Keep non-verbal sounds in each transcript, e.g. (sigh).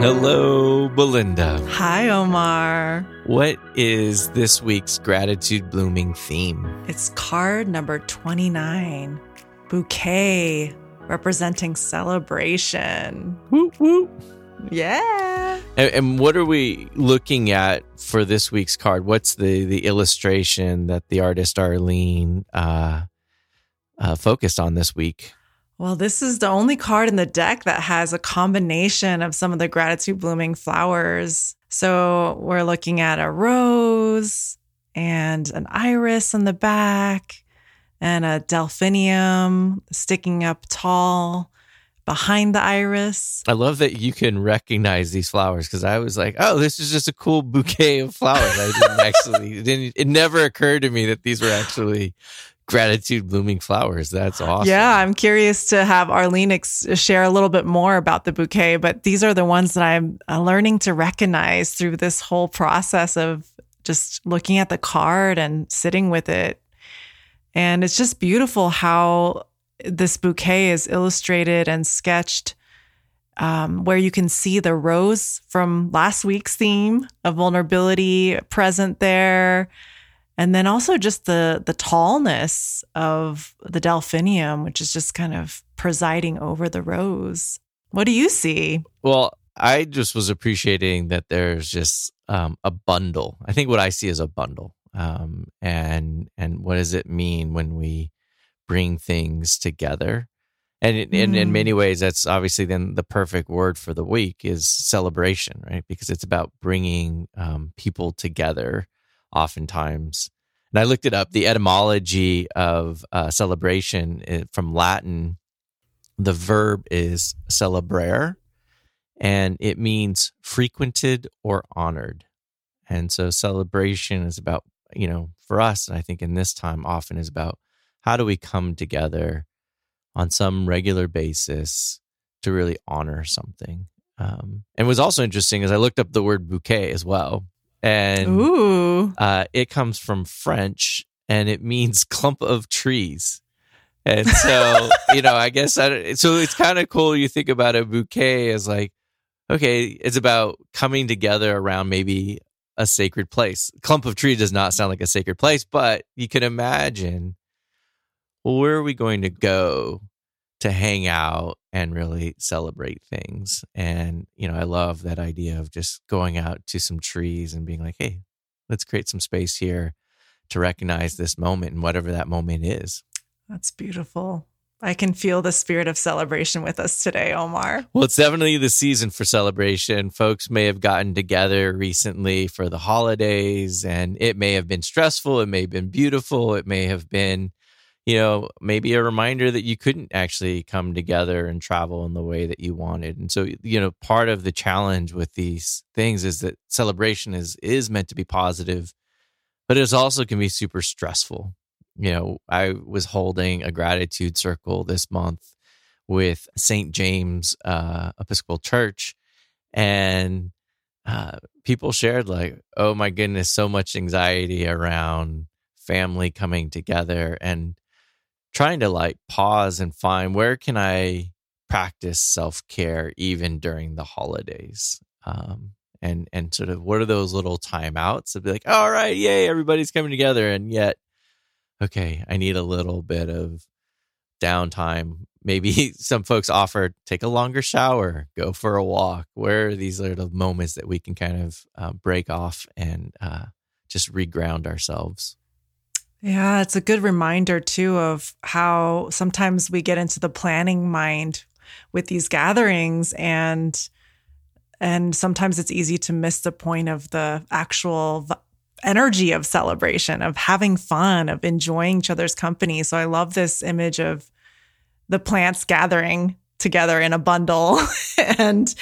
Hello, Belinda. Hi, Omar. What is this week's gratitude blooming theme? It's card number 29 bouquet representing celebration. Whoop, whoop. Yeah. And, and what are we looking at for this week's card? What's the, the illustration that the artist Arlene uh, uh, focused on this week? Well, this is the only card in the deck that has a combination of some of the gratitude blooming flowers. So we're looking at a rose and an iris in the back and a delphinium sticking up tall behind the iris. I love that you can recognize these flowers because I was like, oh, this is just a cool bouquet of flowers. I didn't (laughs) actually, it, didn't, it never occurred to me that these were actually gratitude blooming flowers. That's awesome. Yeah, I'm curious to have Arlene ex- share a little bit more about the bouquet, but these are the ones that I'm uh, learning to recognize through this whole process of just looking at the card and sitting with it. And it's just beautiful how this bouquet is illustrated and sketched um, where you can see the rose from last week's theme of vulnerability present there and then also just the the tallness of the delphinium which is just kind of presiding over the rose. What do you see? Well i just was appreciating that there's just um, a bundle. I think what i see is a bundle. Um, and and what does it mean when we bring things together? And in, mm. in, in many ways that's obviously then the perfect word for the week is celebration right? Because it's about bringing um, people together oftentimes. And I looked it up. The etymology of uh, celebration eh, from Latin, the verb is celebrare, and it means frequented or honored. And so celebration is about, you know, for us, and I think in this time often is about how do we come together on some regular basis to really honor something. Um, and was also interesting as I looked up the word bouquet as well and Ooh. Uh, it comes from French and it means (laughs) clump of trees. And so, (laughs) you know, I guess I, so. It's kind of cool. You think about a bouquet as like, okay, it's about coming together around maybe a sacred place. Clump of tree does not sound like a sacred place, but you can imagine. Well, where are we going to go to hang out and really celebrate things. And, you know, I love that idea of just going out to some trees and being like, hey, let's create some space here to recognize this moment and whatever that moment is. That's beautiful. I can feel the spirit of celebration with us today, Omar. Well, it's definitely the season for celebration. Folks may have gotten together recently for the holidays, and it may have been stressful. It may have been beautiful. It may have been you know, maybe a reminder that you couldn't actually come together and travel in the way that you wanted. And so, you know, part of the challenge with these things is that celebration is is meant to be positive, but it also can be super stressful. You know, I was holding a gratitude circle this month with St. James uh, Episcopal Church, and uh, people shared like, "Oh my goodness, so much anxiety around family coming together," and trying to like pause and find where can I practice self care even during the holidays. Um, and and sort of what are those little timeouts to be like, all right, yay, everybody's coming together, and yet, okay, I need a little bit of downtime. Maybe (laughs) some folks offer take a longer shower, go for a walk. Where are these little moments that we can kind of uh, break off and uh, just reground ourselves? Yeah, it's a good reminder too of how sometimes we get into the planning mind with these gatherings and and sometimes it's easy to miss the point of the actual energy of celebration, of having fun, of enjoying each other's company. So I love this image of the plants gathering together in a bundle (laughs) and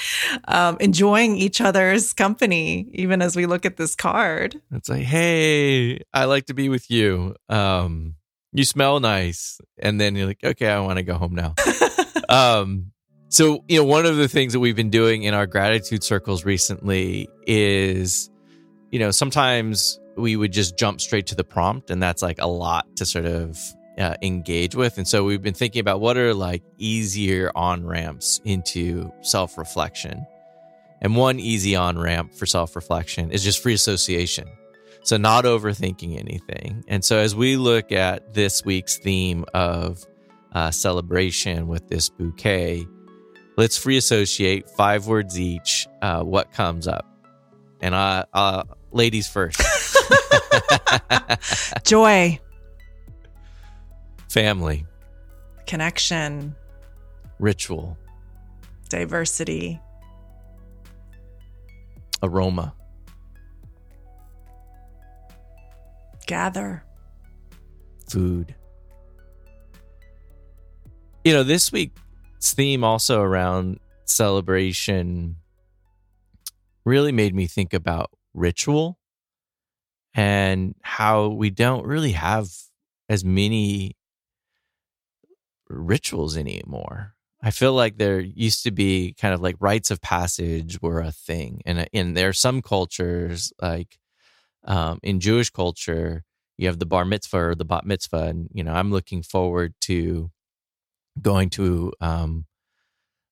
um, enjoying each other's company, even as we look at this card. It's like, hey, I like to be with you. Um, you smell nice. And then you're like, okay, I want to go home now. (laughs) um, so, you know, one of the things that we've been doing in our gratitude circles recently is, you know, sometimes we would just jump straight to the prompt, and that's like a lot to sort of uh, engage with. And so we've been thinking about what are like easier on ramps into self reflection. And one easy on ramp for self reflection is just free association. So, not overthinking anything. And so, as we look at this week's theme of uh, celebration with this bouquet, let's free associate five words each. Uh, what comes up? And uh, uh ladies first. (laughs) (laughs) Joy, family, connection, ritual, diversity, aroma, gather, food. You know, this week's theme also around celebration really made me think about ritual and how we don't really have as many rituals anymore. I feel like there used to be kind of like rites of passage were a thing, and and there are some cultures like um, in Jewish culture you have the bar mitzvah or the bat mitzvah, and you know I'm looking forward to going to um,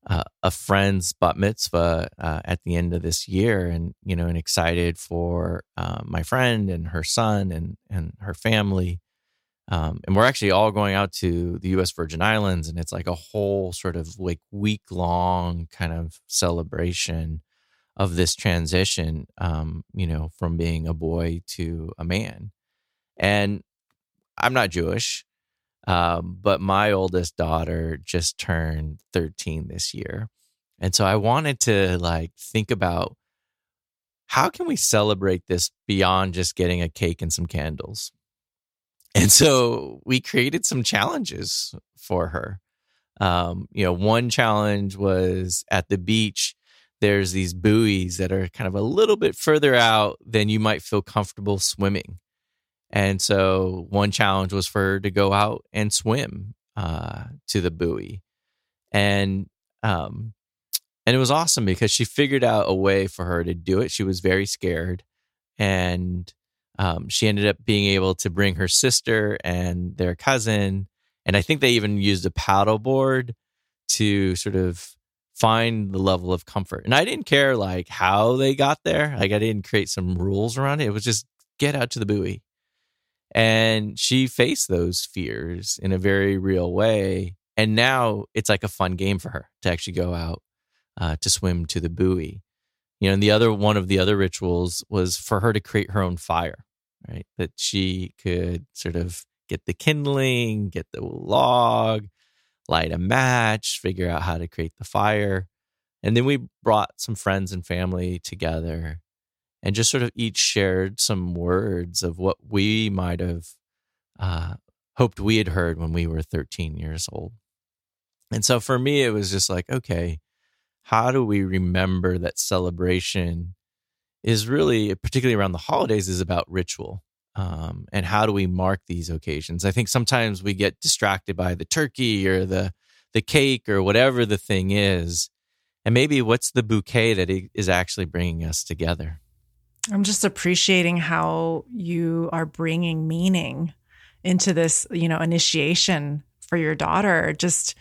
uh, a friend's bat mitzvah uh, at the end of this year, and you know, and excited for uh, my friend and her son and and her family. Um, and we're actually all going out to the U.S. Virgin Islands, and it's like a whole sort of like week long kind of celebration of this transition, um, you know, from being a boy to a man. And I'm not Jewish, um, but my oldest daughter just turned 13 this year. And so I wanted to like think about how can we celebrate this beyond just getting a cake and some candles? And so we created some challenges for her. Um, you know, one challenge was at the beach, there's these buoys that are kind of a little bit further out than you might feel comfortable swimming. And so one challenge was for her to go out and swim uh, to the buoy. And um, and it was awesome because she figured out a way for her to do it. She was very scared. And um, she ended up being able to bring her sister and their cousin, and I think they even used a paddleboard to sort of find the level of comfort. And I didn't care like how they got there. Like I didn't create some rules around it. It was just get out to the buoy. And she faced those fears in a very real way. And now it's like a fun game for her to actually go out uh, to swim to the buoy. You know, and the other one of the other rituals was for her to create her own fire, right? That she could sort of get the kindling, get the log, light a match, figure out how to create the fire. And then we brought some friends and family together and just sort of each shared some words of what we might have uh, hoped we had heard when we were 13 years old. And so for me, it was just like, okay, how do we remember that celebration is really, particularly around the holidays, is about ritual. Um, and how do we mark these occasions? I think sometimes we get distracted by the turkey or the the cake or whatever the thing is, and maybe what's the bouquet that is actually bringing us together. I'm just appreciating how you are bringing meaning into this, you know, initiation for your daughter. Just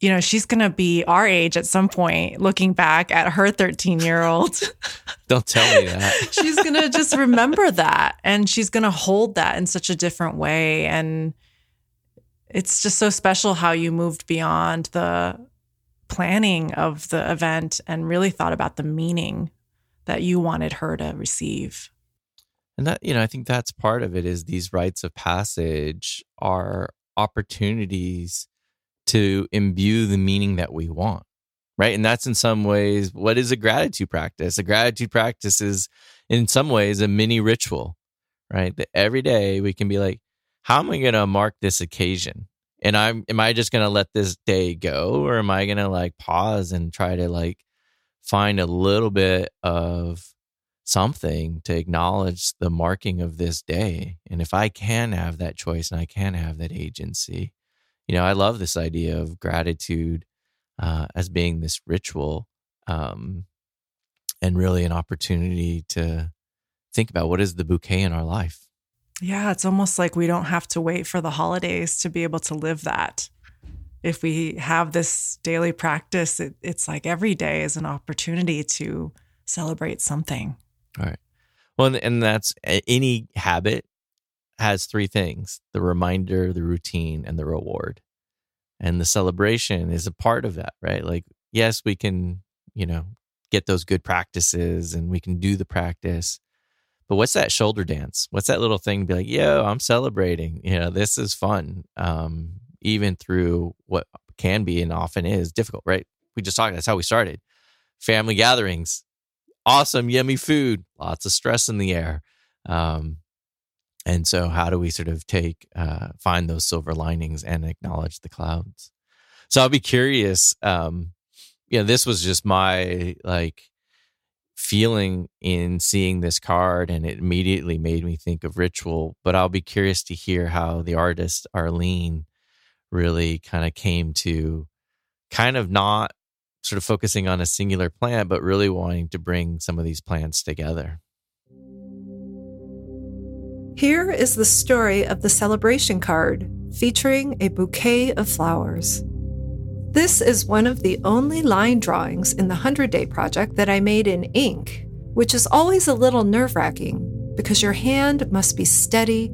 you know, she's going to be our age at some point looking back at her 13 year old. (laughs) Don't tell me that. she's going to just remember that and she's going to hold that in such a different way. And it's just so special how you moved beyond the planning of the event and really thought about the meaning that you wanted her to receive. And that, you know, I think that's part of it is these rites of passage are opportunities to imbue the meaning that we want. Right. And that's in some ways what is a gratitude practice? A gratitude practice is in some ways a mini ritual, right? That every day we can be like, how am I going to mark this occasion? And I'm, am I just going to let this day go or am I going to like pause and try to like find a little bit of something to acknowledge the marking of this day? And if I can have that choice and I can have that agency, you know, I love this idea of gratitude uh, as being this ritual um, and really an opportunity to think about what is the bouquet in our life. Yeah, it's almost like we don't have to wait for the holidays to be able to live that. if we have this daily practice, it, it's like every day is an opportunity to celebrate something. All right. Well, and, and that's any habit has three things the reminder, the routine, and the reward. And the celebration is a part of that, right? Like, yes, we can, you know, get those good practices and we can do the practice. But what's that shoulder dance? What's that little thing? to Be like, yo, I'm celebrating. You know, this is fun. Um, even through what can be and often is difficult, right? We just talked, that's how we started. Family gatherings, awesome, yummy food, lots of stress in the air. Um, and so, how do we sort of take, uh, find those silver linings and acknowledge the clouds? So, I'll be curious. Um, you know, this was just my like feeling in seeing this card, and it immediately made me think of ritual. But I'll be curious to hear how the artist Arlene really kind of came to kind of not sort of focusing on a singular plant, but really wanting to bring some of these plants together. Here is the story of the celebration card featuring a bouquet of flowers. This is one of the only line drawings in the 100 Day Project that I made in ink, which is always a little nerve wracking because your hand must be steady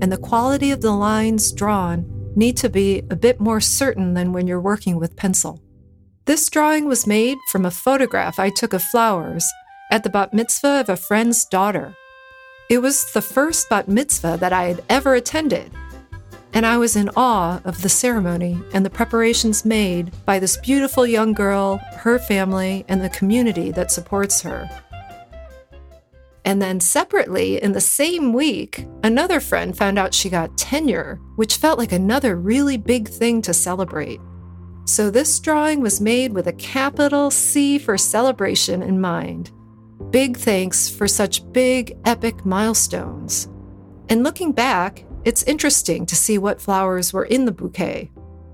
and the quality of the lines drawn need to be a bit more certain than when you're working with pencil. This drawing was made from a photograph I took of flowers at the bat mitzvah of a friend's daughter. It was the first bat mitzvah that I had ever attended, and I was in awe of the ceremony and the preparations made by this beautiful young girl, her family, and the community that supports her. And then separately, in the same week, another friend found out she got tenure, which felt like another really big thing to celebrate. So this drawing was made with a capital C for celebration in mind. Big thanks for such big, epic milestones. And looking back, it's interesting to see what flowers were in the bouquet.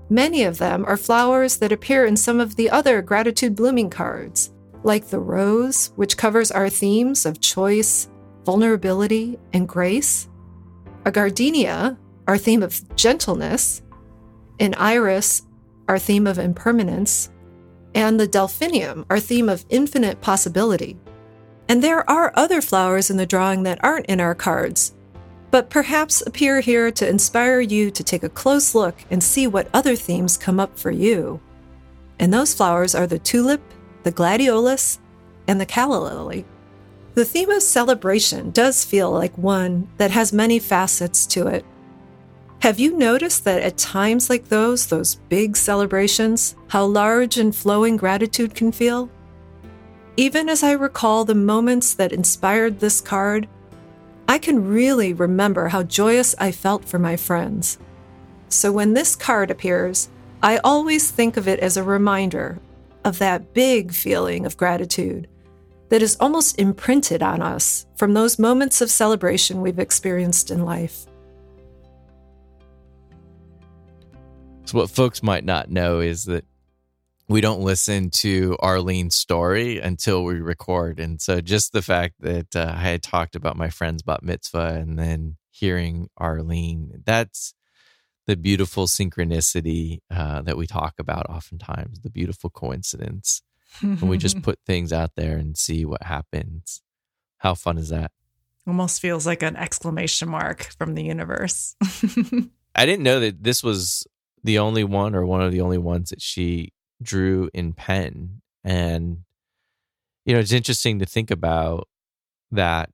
Many of them are flowers that appear in some of the other gratitude blooming cards, like the rose, which covers our themes of choice, vulnerability, and grace, a gardenia, our theme of gentleness, an iris, our theme of impermanence, and the delphinium, our theme of infinite possibility. And there are other flowers in the drawing that aren't in our cards, but perhaps appear here to inspire you to take a close look and see what other themes come up for you. And those flowers are the tulip, the gladiolus, and the calla lily. The theme of celebration does feel like one that has many facets to it. Have you noticed that at times like those, those big celebrations, how large and flowing gratitude can feel? Even as I recall the moments that inspired this card, I can really remember how joyous I felt for my friends. So when this card appears, I always think of it as a reminder of that big feeling of gratitude that is almost imprinted on us from those moments of celebration we've experienced in life. So, what folks might not know is that we don't listen to Arlene's story until we record. And so, just the fact that uh, I had talked about my friend's bat mitzvah and then hearing Arlene, that's the beautiful synchronicity uh, that we talk about oftentimes, the beautiful coincidence. and we just (laughs) put things out there and see what happens. How fun is that? Almost feels like an exclamation mark from the universe. (laughs) I didn't know that this was the only one or one of the only ones that she drew in pen. And, you know, it's interesting to think about that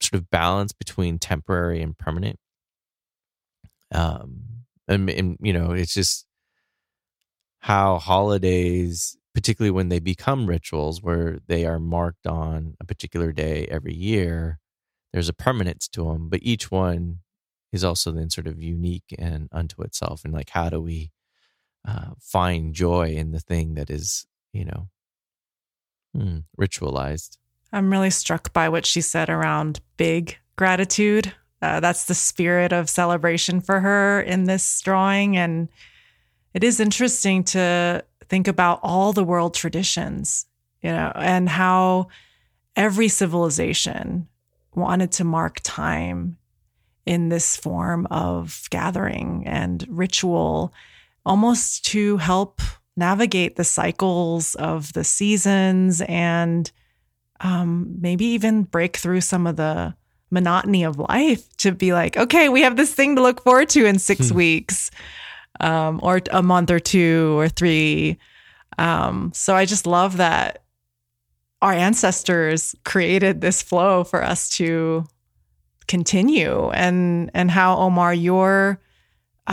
sort of balance between temporary and permanent um, and, and you know, it's just how holidays, particularly when they become rituals where they are marked on a particular day every year, there's a permanence to them, but each one is also then sort of unique and unto itself. And like, how do we uh, find joy in the thing that is, you know, hmm, ritualized? I'm really struck by what she said around big gratitude uh, that's the spirit of celebration for her in this drawing. And it is interesting to think about all the world traditions, you know, and how every civilization wanted to mark time in this form of gathering and ritual. Almost to help navigate the cycles of the seasons and um, maybe even break through some of the monotony of life to be like, okay, we have this thing to look forward to in six hmm. weeks um, or a month or two or three. Um, so I just love that our ancestors created this flow for us to continue and and how Omar you're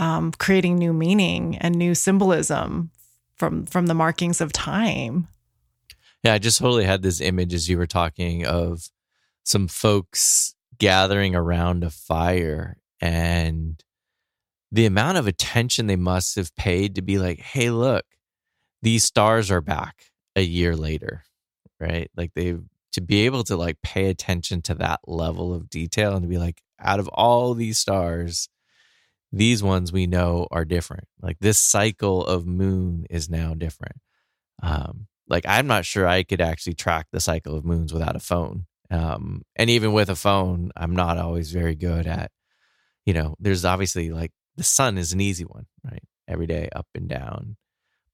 um, creating new meaning and new symbolism from from the markings of time. Yeah, I just totally had this image as you were talking of some folks gathering around a fire and the amount of attention they must have paid to be like, hey, look, these stars are back a year later, right? Like they to be able to like pay attention to that level of detail and to be like, out of all these stars, these ones we know are different. Like this cycle of moon is now different. Um, like I'm not sure I could actually track the cycle of moons without a phone. Um, and even with a phone, I'm not always very good at, you know, there's obviously like the sun is an easy one, right? Every day up and down,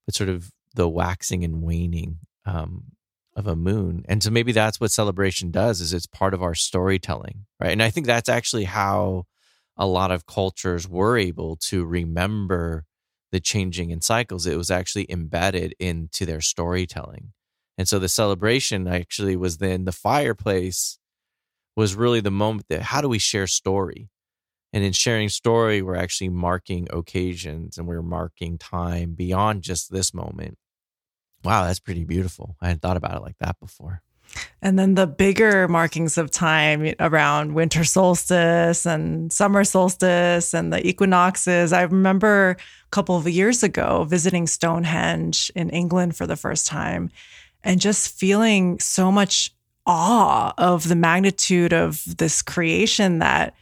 but sort of the waxing and waning um, of a moon. And so maybe that's what celebration does is it's part of our storytelling, right? And I think that's actually how a lot of cultures were able to remember the changing in cycles. It was actually embedded into their storytelling. And so the celebration actually was then the fireplace was really the moment that how do we share story? And in sharing story, we're actually marking occasions and we're marking time beyond just this moment. Wow, that's pretty beautiful. I hadn't thought about it like that before. And then the bigger markings of time around winter solstice and summer solstice and the equinoxes. I remember a couple of years ago visiting Stonehenge in England for the first time and just feeling so much awe of the magnitude of this creation that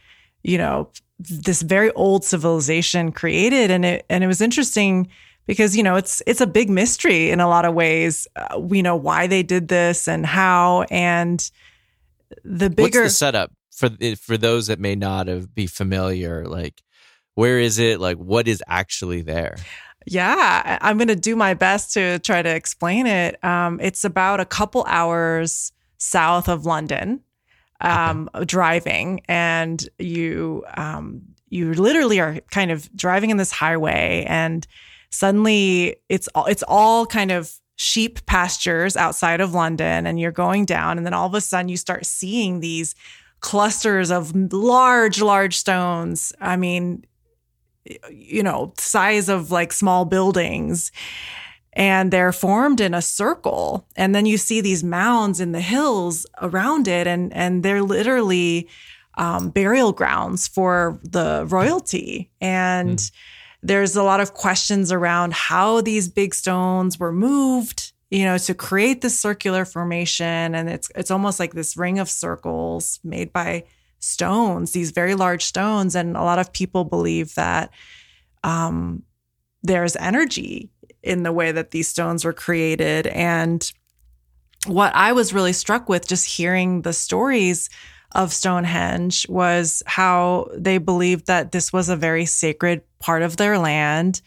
you know this very old civilization created and it and it was interesting because you know it's it's a big mystery in a lot of ways uh, we know why they did this and how and the bigger What's the setup for for those that may not have be familiar like where is it like what is actually there yeah, I'm going to do my best to try to explain it. Um, it's about a couple hours south of London, um, okay. driving, and you um, you literally are kind of driving in this highway, and suddenly it's all it's all kind of sheep pastures outside of London, and you're going down, and then all of a sudden you start seeing these clusters of large, large stones. I mean, you know, size of like small buildings. And they're formed in a circle. And then you see these mounds in the hills around it. And, and they're literally um, burial grounds for the royalty. And mm. There's a lot of questions around how these big stones were moved you know to create this circular formation and it's it's almost like this ring of circles made by stones, these very large stones. And a lot of people believe that um, there's energy in the way that these stones were created. And what I was really struck with just hearing the stories of Stonehenge was how they believed that this was a very sacred part of their land.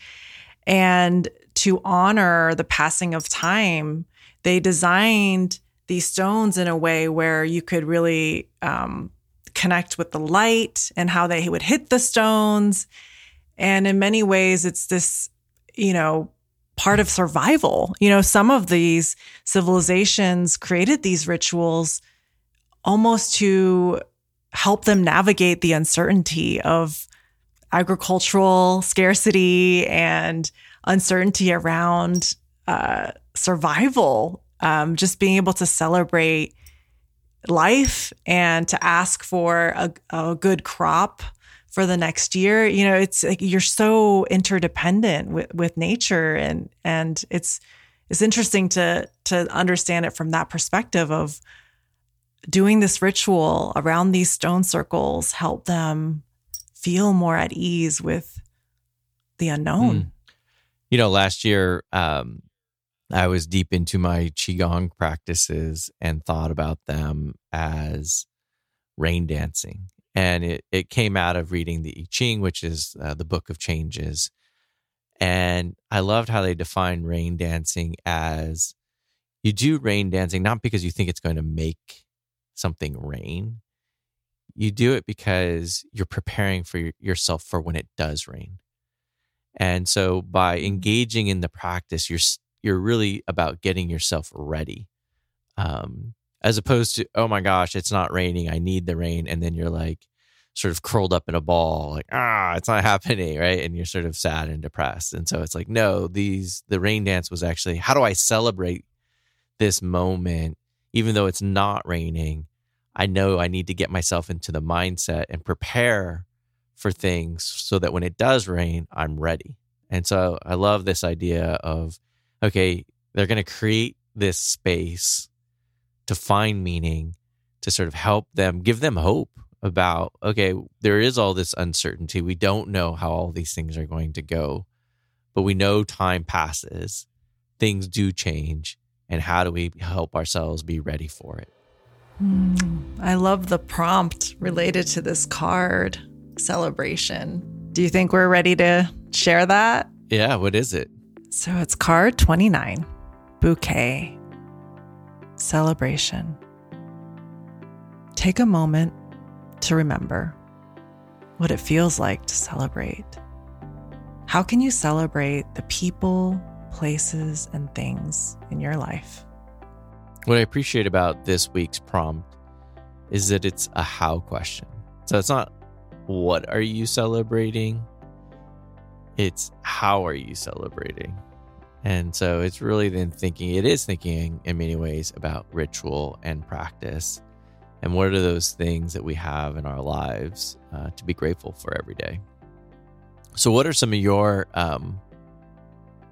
And to honor the passing of time, they designed these stones in a way where you could really um, connect with the light and how they would hit the stones. And in many ways, it's this, you know, part of survival. You know, some of these civilizations created these rituals almost to help them navigate the uncertainty of agricultural scarcity and uncertainty around uh, survival. Um, just being able to celebrate life and to ask for a, a good crop for the next year you know it's like you're so interdependent with, with nature and and it's it's interesting to to understand it from that perspective of doing this ritual around these stone circles help them feel more at ease with the unknown hmm. you know last year um I was deep into my Qigong practices and thought about them as rain dancing. And it, it came out of reading the I Ching, which is uh, the book of changes. And I loved how they define rain dancing as you do rain dancing not because you think it's going to make something rain. You do it because you're preparing for yourself for when it does rain. And so by mm-hmm. engaging in the practice, you're you're really about getting yourself ready. Um, as opposed to, oh my gosh, it's not raining. I need the rain. And then you're like sort of curled up in a ball, like, ah, it's not (laughs) happening. Right. And you're sort of sad and depressed. And so it's like, no, these, the rain dance was actually, how do I celebrate this moment, even though it's not raining? I know I need to get myself into the mindset and prepare for things so that when it does rain, I'm ready. And so I love this idea of, okay, they're going to create this space to find meaning, to sort of help them, give them hope about, okay, there is all this uncertainty. We don't know how all these things are going to go, but we know time passes, things do change. And how do we help ourselves be ready for it? Mm, I love the prompt related to this card celebration. Do you think we're ready to share that? Yeah, what is it? So it's card 29 Bouquet celebration. Take a moment to remember what it feels like to celebrate. How can you celebrate the people, places, and things in your life? What I appreciate about this week's prompt is that it's a how question. So it's not what are you celebrating? It's how are you celebrating? And so it's really then thinking, it is thinking in many ways about ritual and practice. And what are those things that we have in our lives uh, to be grateful for every day? So, what are some of your um,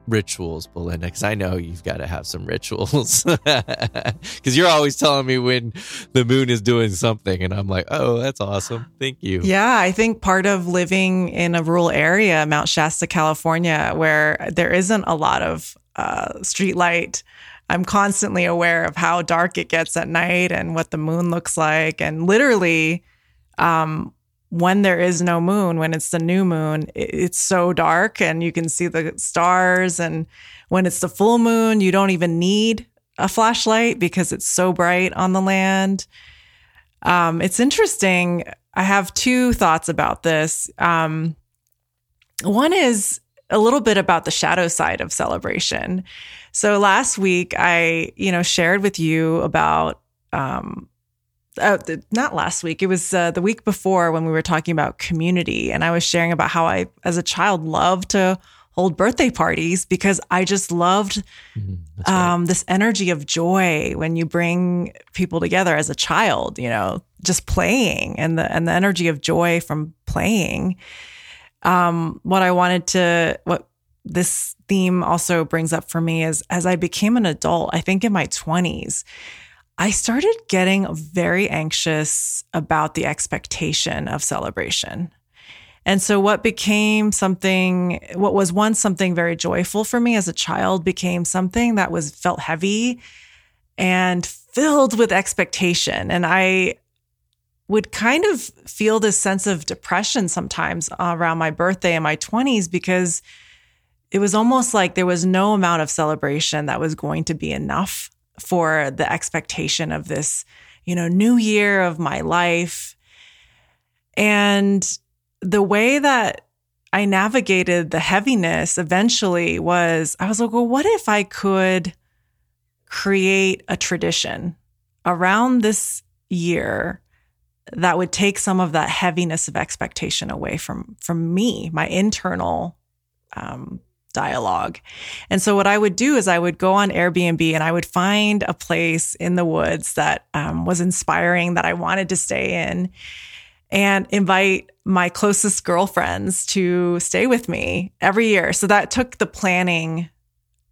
rituals, Belinda? Because I know you've got to have some rituals. (laughs) Because you're always telling me when the moon is doing something, and I'm like, oh, that's awesome. Thank you. Yeah, I think part of living in a rural area, Mount Shasta, California, where there isn't a lot of uh, street light. I'm constantly aware of how dark it gets at night and what the moon looks like. And literally, um, when there is no moon, when it's the new moon, it's so dark and you can see the stars. And when it's the full moon, you don't even need a flashlight because it's so bright on the land. Um, it's interesting. I have two thoughts about this. Um, one is a little bit about the shadow side of celebration. So last week, I, you know, shared with you about um, uh, not last week. It was uh, the week before when we were talking about community, and I was sharing about how I, as a child, loved to hold birthday parties because I just loved mm-hmm. um, right. this energy of joy when you bring people together as a child. You know, just playing and the and the energy of joy from playing. Um, what I wanted to what this theme also brings up for me is as I became an adult, I think in my twenties I started getting very anxious about the expectation of celebration. And so, what became something, what was once something very joyful for me as a child, became something that was felt heavy and filled with expectation. And I would kind of feel this sense of depression sometimes around my birthday in my 20s because it was almost like there was no amount of celebration that was going to be enough for the expectation of this, you know, new year of my life. And the way that I navigated the heaviness eventually was I was like, well, what if I could create a tradition around this year that would take some of that heaviness of expectation away from from me, my internal um, dialogue. And so what I would do is I would go on Airbnb and I would find a place in the woods that um, was inspiring that I wanted to stay in and invite my closest girlfriends to stay with me every year. So that took the planning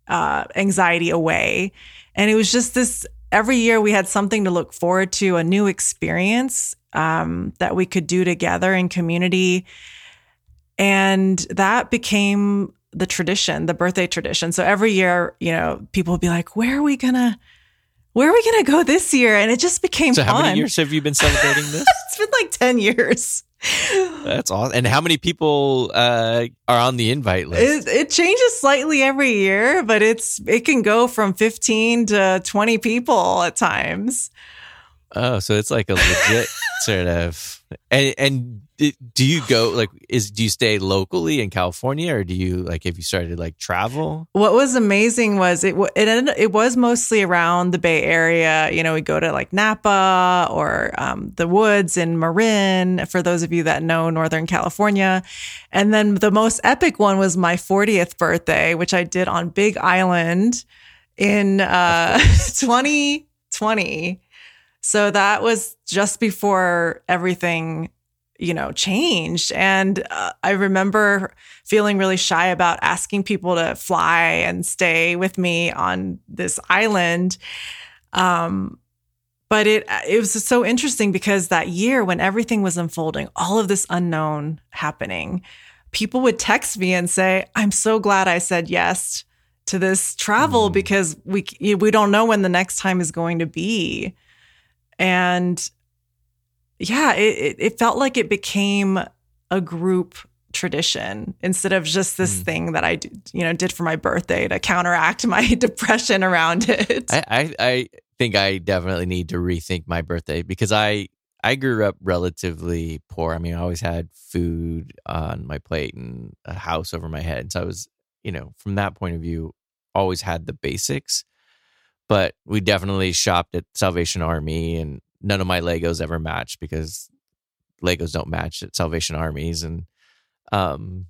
uh, anxiety away. And it was just this every year we had something to look forward to, a new experience um, that we could do together in community. And that became the tradition, the birthday tradition. So every year, you know, people would be like, "Where are we gonna, where are we gonna go this year?" And it just became so fun. how many years have you been celebrating this? (laughs) it's been like ten years. That's awesome. And how many people uh, are on the invite list? It, it, changes slightly every year, but it's it can go from 15 to 20 people at times. Oh, so it's like a legit (laughs) sort of. And, and do you go like is do you stay locally in California or do you like have you started like travel? What was amazing was it it ended, it was mostly around the Bay Area. You know, we go to like Napa or um, the woods in Marin. For those of you that know Northern California, and then the most epic one was my 40th birthday, which I did on Big Island in uh, (laughs) 2020. So that was just before everything, you know, changed. And uh, I remember feeling really shy about asking people to fly and stay with me on this island. Um, but it it was so interesting because that year when everything was unfolding, all of this unknown happening, people would text me and say, "I'm so glad I said yes to this travel mm. because we we don't know when the next time is going to be." And yeah, it, it felt like it became a group tradition instead of just this mm. thing that I, you know, did for my birthday to counteract (laughs) my depression around it. I, I, I think I definitely need to rethink my birthday because I, I grew up relatively poor. I mean, I always had food on my plate and a house over my head. So I was, you know, from that point of view, always had the basics but we definitely shopped at Salvation Army, and none of my Legos ever matched because Legos don't match at Salvation Armies, and um,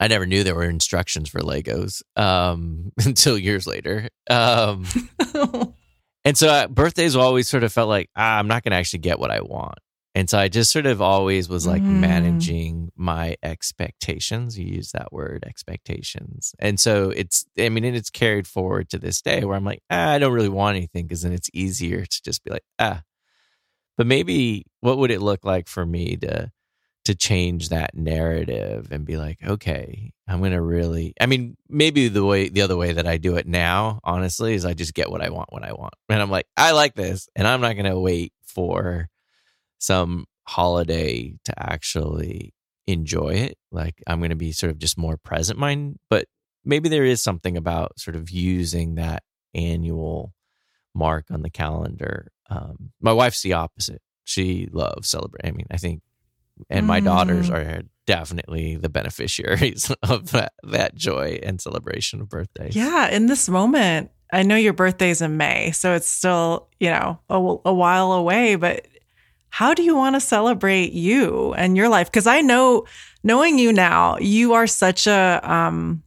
I never knew there were instructions for Legos um, (laughs) until years later. Um, (laughs) and so uh, birthdays always sort of felt like ah, I'm not going to actually get what I want. And so I just sort of always was like mm. managing my expectations. You use that word, expectations. And so it's, I mean, and it's carried forward to this day where I'm like, ah, I don't really want anything because then it's easier to just be like, ah. But maybe what would it look like for me to, to change that narrative and be like, okay, I'm going to really, I mean, maybe the way, the other way that I do it now, honestly, is I just get what I want when I want. And I'm like, I like this and I'm not going to wait for, some holiday to actually enjoy it. Like I'm going to be sort of just more present mind, but maybe there is something about sort of using that annual mark on the calendar. Um, my wife's the opposite. She loves celebrating. I mean, I think, and my mm. daughters are definitely the beneficiaries (laughs) of that, that joy and celebration of birthdays. Yeah. In this moment, I know your birthday's in May, so it's still, you know, a, a while away, but how do you want to celebrate you and your life? Because I know, knowing you now, you are such a um,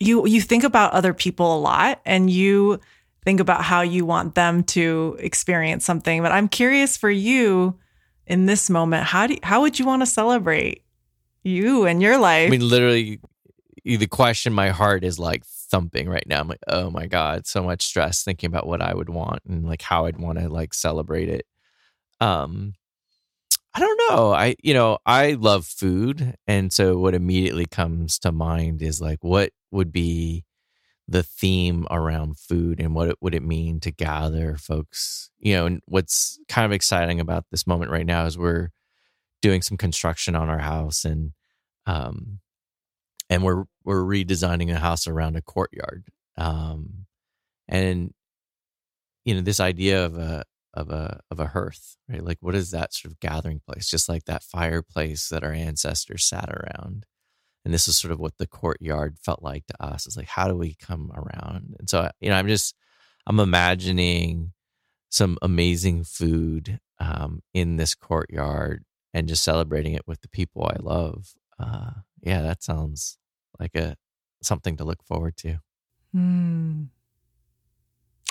you you think about other people a lot, and you think about how you want them to experience something. But I'm curious for you in this moment, how do you, how would you want to celebrate you and your life? I mean, literally, the question my heart is like thumping right now. I'm like, oh my god, so much stress thinking about what I would want and like how I'd want to like celebrate it um I don't know. I you know, I love food and so what immediately comes to mind is like what would be the theme around food and what it, would it mean to gather folks, you know, and what's kind of exciting about this moment right now is we're doing some construction on our house and um and we're we're redesigning a house around a courtyard. Um and you know, this idea of a of a of a hearth, right? Like what is that sort of gathering place? Just like that fireplace that our ancestors sat around. And this is sort of what the courtyard felt like to us. It's like, how do we come around? And so, you know, I'm just, I'm imagining some amazing food um, in this courtyard and just celebrating it with the people I love. Uh, yeah, that sounds like a something to look forward to. Mm.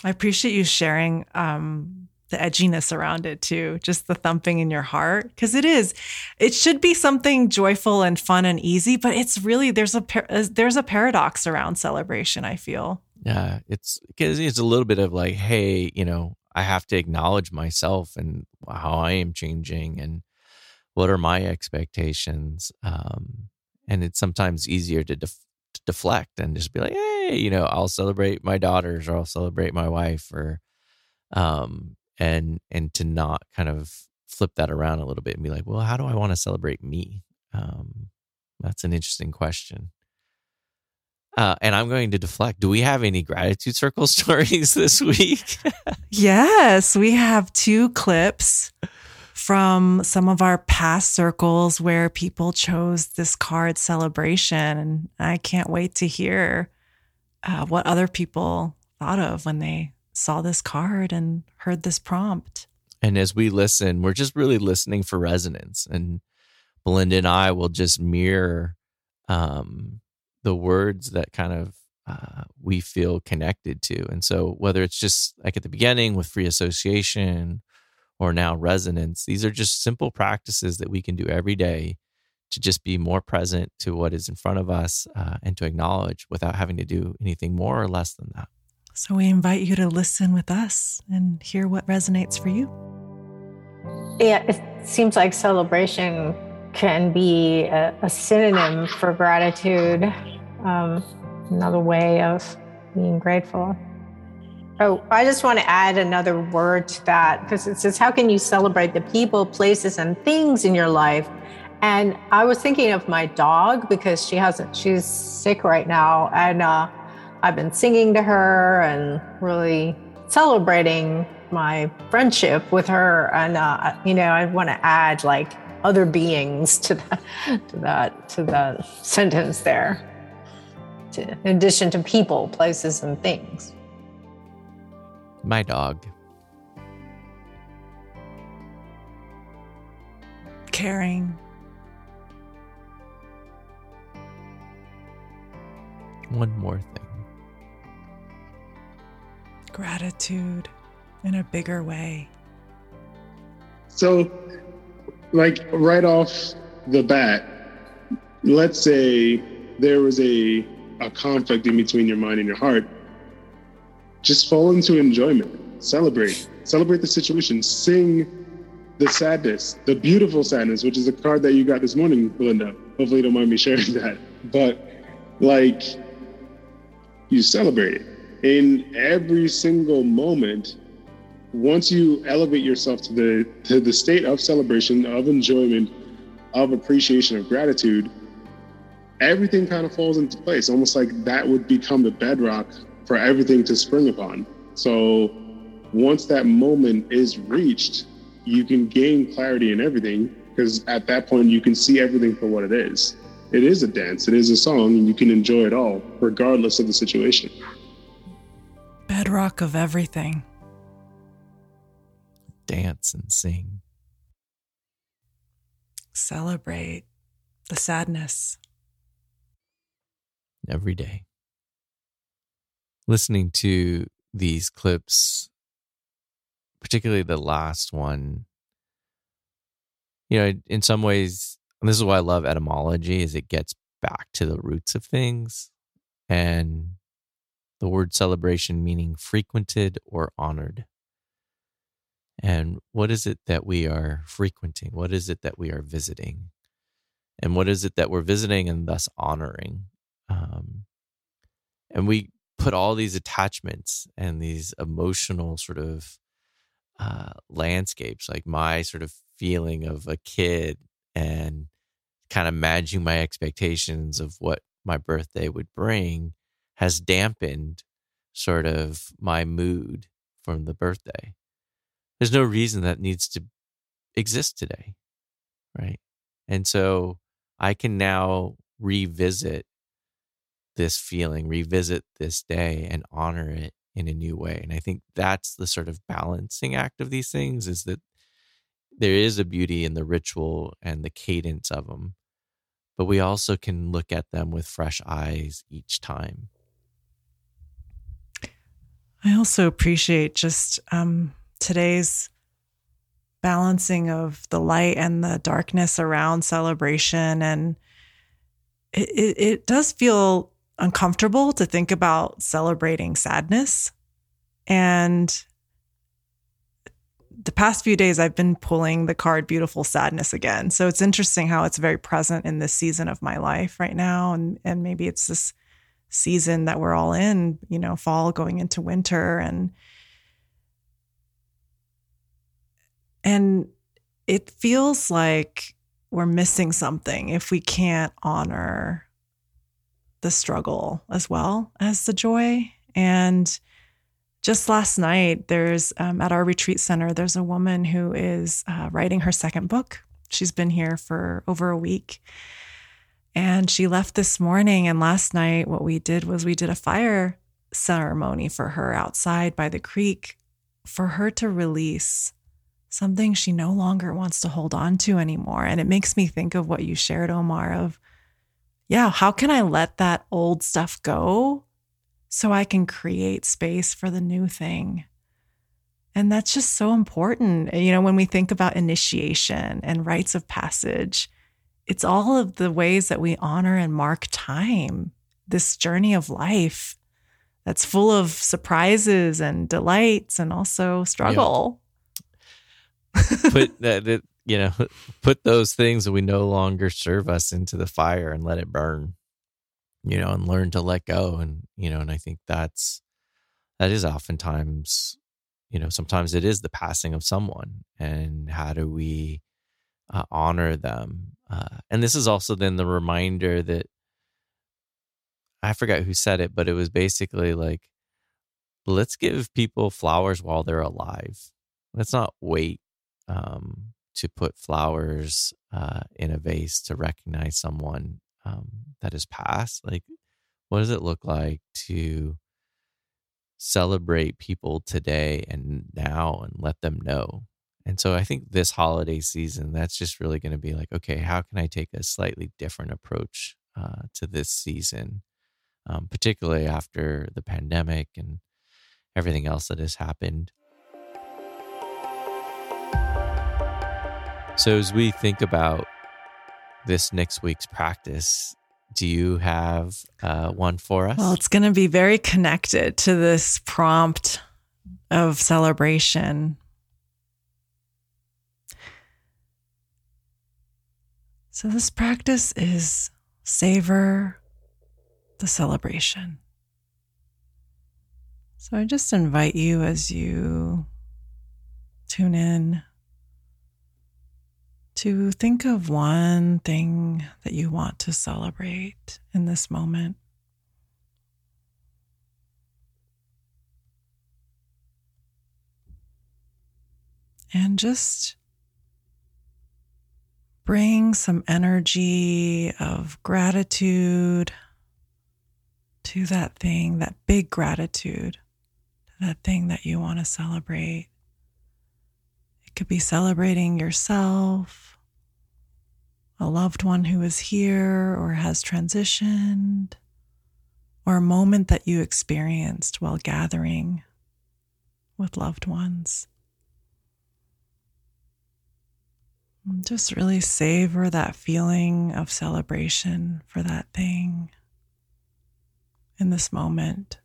I appreciate you sharing um, the edginess around it too, just the thumping in your heart. Cause it is, it should be something joyful and fun and easy, but it's really, there's a, uh, there's a paradox around celebration, I feel. Yeah. It's, cause it's a little bit of like, hey, you know, I have to acknowledge myself and how I am changing and what are my expectations. Um, and it's sometimes easier to, def- to deflect and just be like, hey, you know, I'll celebrate my daughters or I'll celebrate my wife or, um, and and to not kind of flip that around a little bit and be like, well, how do I want to celebrate me? Um, that's an interesting question. Uh, and I'm going to deflect. Do we have any gratitude circle (laughs) stories this week? yes, we have two clips from some of our past circles where people chose this card celebration. And I can't wait to hear uh, what other people thought of when they saw this card and heard this prompt. And as we listen, we're just really listening for resonance. And Belinda and I will just mirror um, the words that kind of uh, we feel connected to. And so, whether it's just like at the beginning with free association or now resonance, these are just simple practices that we can do every day to just be more present to what is in front of us uh, and to acknowledge without having to do anything more or less than that. So, we invite you to listen with us and hear what resonates for you. Yeah, it seems like celebration can be a, a synonym for gratitude um, another way of being grateful. Oh, I just want to add another word to that because it says, How can you celebrate the people, places, and things in your life? And I was thinking of my dog because she hasn't, she's sick right now. And uh, I've been singing to her and really celebrating my friendship with her. And, uh, you know, I want to add like other beings to that, to that, to that sentence there to, in addition to people, places, and things. My dog. Caring. One more thing gratitude in a bigger way. So, like right off the bat, let's say there was a a conflict in between your mind and your heart, just fall into enjoyment. Celebrate. Celebrate the situation. Sing the sadness, the beautiful sadness, which is a card that you got this morning, Belinda. Hopefully, you don't mind me sharing (laughs) that. But like, you celebrate it in every single moment. Once you elevate yourself to the to the state of celebration, of enjoyment, of appreciation, of gratitude, everything kind of falls into place, almost like that would become the bedrock for everything to spring upon. So once that moment is reached, you can gain clarity in everything because at that point you can see everything for what it is. It is a dance, it is a song, and you can enjoy it all, regardless of the situation. Bedrock of everything. Dance and sing. Celebrate the sadness every day. Listening to these clips, particularly the last one, you know, in some ways, and this is why I love etymology, is it gets back to the roots of things. And the word celebration meaning frequented or honored. And what is it that we are frequenting? What is it that we are visiting? And what is it that we're visiting and thus honoring? Um, and we put all these attachments and these emotional sort of uh, landscapes, like my sort of feeling of a kid and kind of managing my expectations of what my birthday would bring has dampened sort of my mood from the birthday. There's no reason that needs to exist today. Right. And so I can now revisit this feeling, revisit this day and honor it in a new way. And I think that's the sort of balancing act of these things is that there is a beauty in the ritual and the cadence of them, but we also can look at them with fresh eyes each time. I also appreciate just um, today's balancing of the light and the darkness around celebration. And it, it, it does feel uncomfortable to think about celebrating sadness. And the past few days, I've been pulling the card Beautiful Sadness again. So it's interesting how it's very present in this season of my life right now. And, and maybe it's this season that we're all in, you know, fall going into winter. And, and it feels like we're missing something if we can't honor the struggle as well as the joy. And just last night, there's um, at our retreat center, there's a woman who is uh, writing her second book. She's been here for over a week. And she left this morning. And last night, what we did was we did a fire ceremony for her outside by the creek for her to release something she no longer wants to hold on to anymore. And it makes me think of what you shared, Omar, of, yeah, how can I let that old stuff go so I can create space for the new thing? And that's just so important. You know, when we think about initiation and rites of passage, it's all of the ways that we honor and mark time, this journey of life that's full of surprises and delights and also struggle. Yeah. put (laughs) that, you know, put those things that we no longer serve us into the fire and let it burn, you know, and learn to let go. And, you know, and I think that's, that is oftentimes, you know, sometimes it is the passing of someone. And how do we uh, honor them? Uh, and this is also then the reminder that I forgot who said it, but it was basically like, let's give people flowers while they're alive. Let's not wait um, to put flowers uh, in a vase to recognize someone um, that has passed. Like, what does it look like to celebrate people today and now and let them know? And so I think this holiday season, that's just really going to be like, okay, how can I take a slightly different approach uh, to this season? um, particularly after the pandemic and everything else that has happened. So, as we think about this next week's practice, do you have uh, one for us? Well, it's going to be very connected to this prompt of celebration. So, this practice is savor the celebration. So I just invite you as you tune in to think of one thing that you want to celebrate in this moment. And just bring some energy of gratitude to that thing, that big gratitude, to that thing that you want to celebrate. It could be celebrating yourself, a loved one who is here or has transitioned, or a moment that you experienced while gathering with loved ones. Just really savor that feeling of celebration for that thing in this moment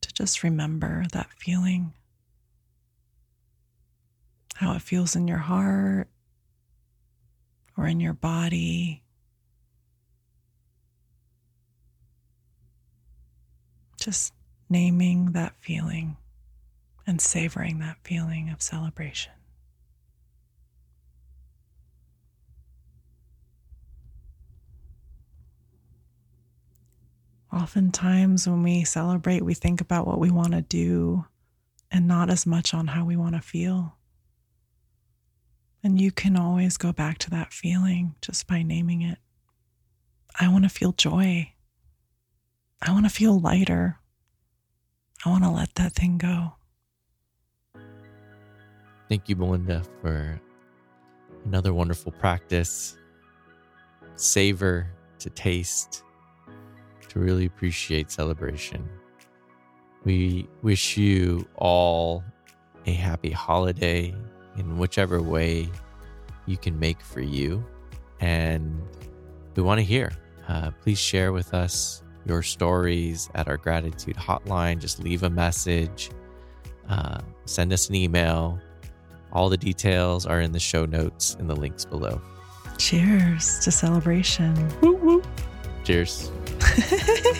to just remember that feeling, how it feels in your heart or in your body. Just naming that feeling and savoring that feeling of celebration. Oftentimes, when we celebrate, we think about what we want to do and not as much on how we want to feel. And you can always go back to that feeling just by naming it. I want to feel joy. I want to feel lighter. I want to let that thing go. Thank you, Melinda, for another wonderful practice. Savor to taste to really appreciate celebration. We wish you all a happy holiday in whichever way you can make for you. And we want to hear. Uh, please share with us your stories at our gratitude hotline. Just leave a message, uh, send us an email. All the details are in the show notes in the links below. Cheers to celebration. Woo, woo. Cheers. 嘿嘿嘿嘿